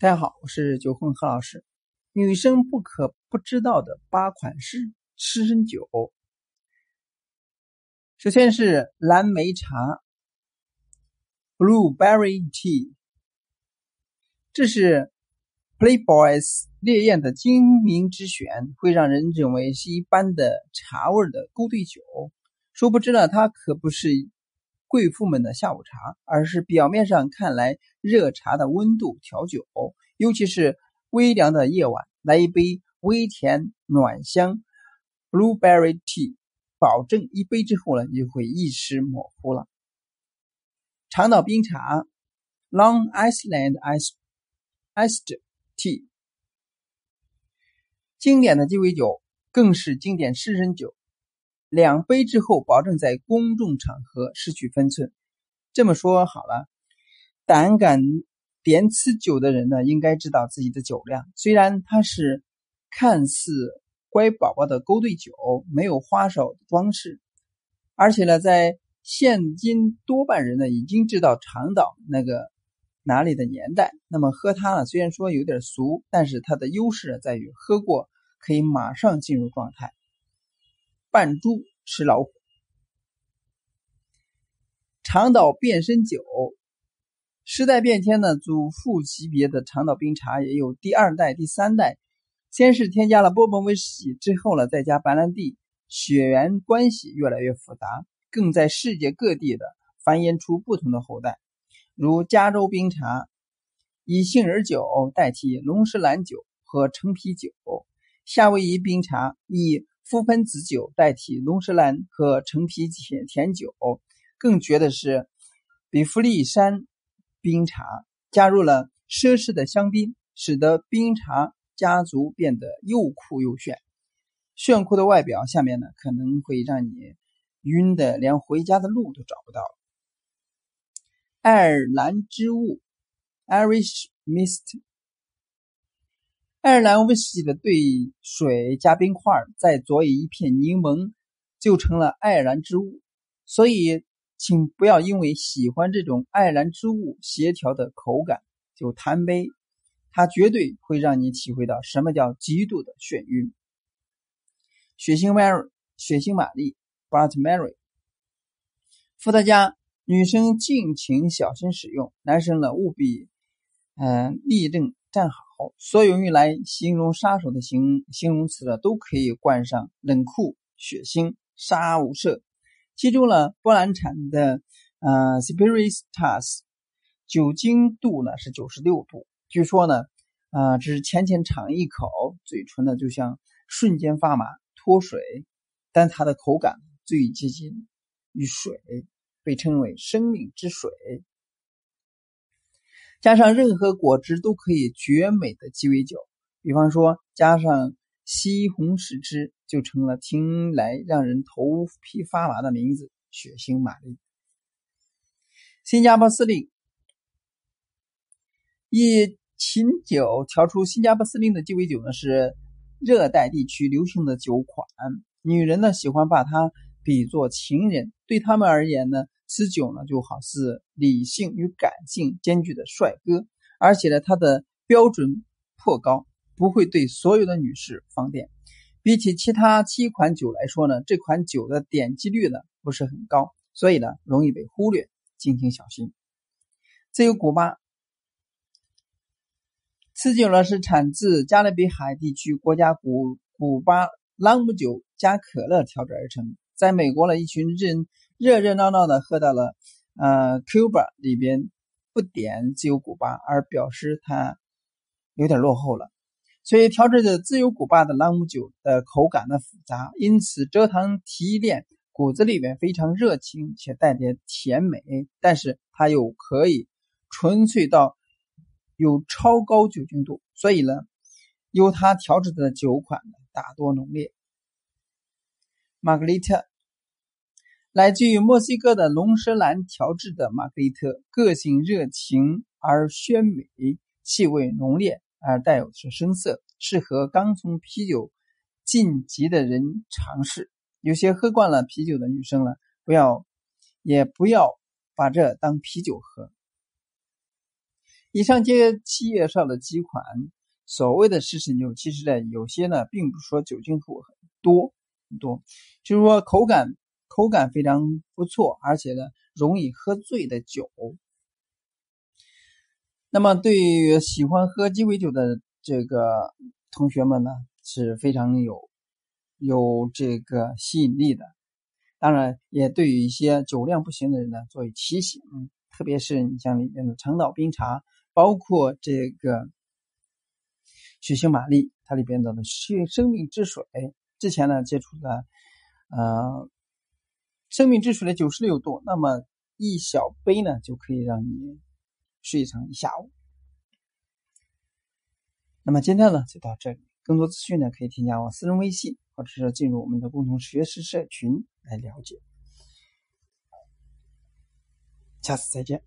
大家好，我是九混何老师。女生不可不知道的八款湿湿身酒，首先是蓝莓茶 （Blueberry Tea），这是 Playboys 烈焰的精明之选，会让人认为是一般的茶味的勾兑酒。殊不知呢，它可不是。贵妇们的下午茶，而是表面上看来热茶的温度调酒，尤其是微凉的夜晚，来一杯微甜暖香 blueberry tea，保证一杯之后呢，你就会意识模糊了。长岛冰茶 Long Island Ice Iced Tea，经典的鸡尾酒，更是经典湿身酒。两杯之后，保证在公众场合失去分寸。这么说好了，胆敢点此酒的人呢，应该知道自己的酒量。虽然它是看似乖宝宝的勾兑酒，没有花哨的装饰，而且呢，在现今多半人呢已经知道长岛那个哪里的年代。那么喝它呢，虽然说有点俗，但是它的优势在于喝过可以马上进入状态。扮猪吃老虎，长岛变身酒。时代变迁呢，祖父级别的长岛冰茶也有第二代、第三代。先是添加了波本威士忌，之后呢再加白兰地，血缘关系越来越复杂，更在世界各地的繁衍出不同的后代。如加州冰茶以杏仁酒代替龙舌兰酒和橙皮酒，夏威夷冰茶以覆盆子酒代替龙舌兰和橙皮甜甜酒，更绝的是比弗利山冰茶加入了奢侈的香槟，使得冰茶家族变得又酷又炫。炫酷的外表下面呢，可能会让你晕的连回家的路都找不到。爱尔兰之雾 （Irish Mist）。爱尔兰威士忌的兑水加冰块，再佐以一片柠檬，就成了爱尔兰之物。所以，请不要因为喜欢这种爱尔兰之物协调的口感就贪杯，它绝对会让你体会到什么叫极度的眩晕。血腥 Mary，血腥玛丽 （Blood Mary），伏特加，女生尽情小心使用，男生呢务必，嗯，立正站好。所有用来形容杀手的形形容词呢，都可以冠上冷酷、血腥、杀无赦。其中呢，波兰产的呃 Spiritus 酒精度呢是九十六度。据说呢，啊，只是浅浅尝一口，嘴唇呢就像瞬间发麻、脱水，但它的口感最接近于水，被称为生命之水。加上任何果汁都可以绝美的鸡尾酒，比方说加上西红柿汁，就成了听来让人头皮发麻的名字——血腥玛丽。新加坡司令以琴酒调出新加坡司令的鸡尾酒呢，是热带地区流行的酒款。女人呢喜欢把它比作情人，对他们而言呢。此酒呢，就好似理性与感性兼具的帅哥，而且呢，它的标准颇高，不会对所有的女士放电。比起其他七款酒来说呢，这款酒的点击率呢不是很高，所以呢容易被忽略，敬请小心。自由古巴，此酒呢是产自加勒比海地区国家古古巴朗姆酒加可乐调制而成，在美国呢，一群人。热热闹闹的喝到了，呃，Cuba 里边不点自由古巴，而表示它有点落后了。所以调制的自由古巴的朗姆酒的口感呢复杂，因此蔗糖提炼，骨子里面非常热情且带点甜美，但是它又可以纯粹到有超高酒精度，所以呢，由它调制的酒款大多浓烈。玛格丽特。来自于墨西哥的龙舌兰调制的玛格丽特，个性热情而鲜美，气味浓烈而带有是深色，适合刚从啤酒晋级的人尝试。有些喝惯了啤酒的女生呢，不要也不要把这当啤酒喝。以上这七介绍的几款所谓的湿陈酒，其实呢，有些呢，并不是说酒精度很多很多，就是说口感口感非常不错，而且呢，容易喝醉的酒。那么，对于喜欢喝鸡尾酒的这个同学们呢，是非常有有这个吸引力的。当然，也对于一些酒量不行的人呢，作为提醒。特别是你像里面的长岛冰茶，包括这个血腥玛丽，它里边的生生命之水，之前呢接触的，呃，生命之水的九十六度，那么一小杯呢就可以让你。睡上一下午。那么今天呢就到这里，更多资讯呢可以添加我私人微信，或者是进入我们的共同学习社群来了解。下次再见。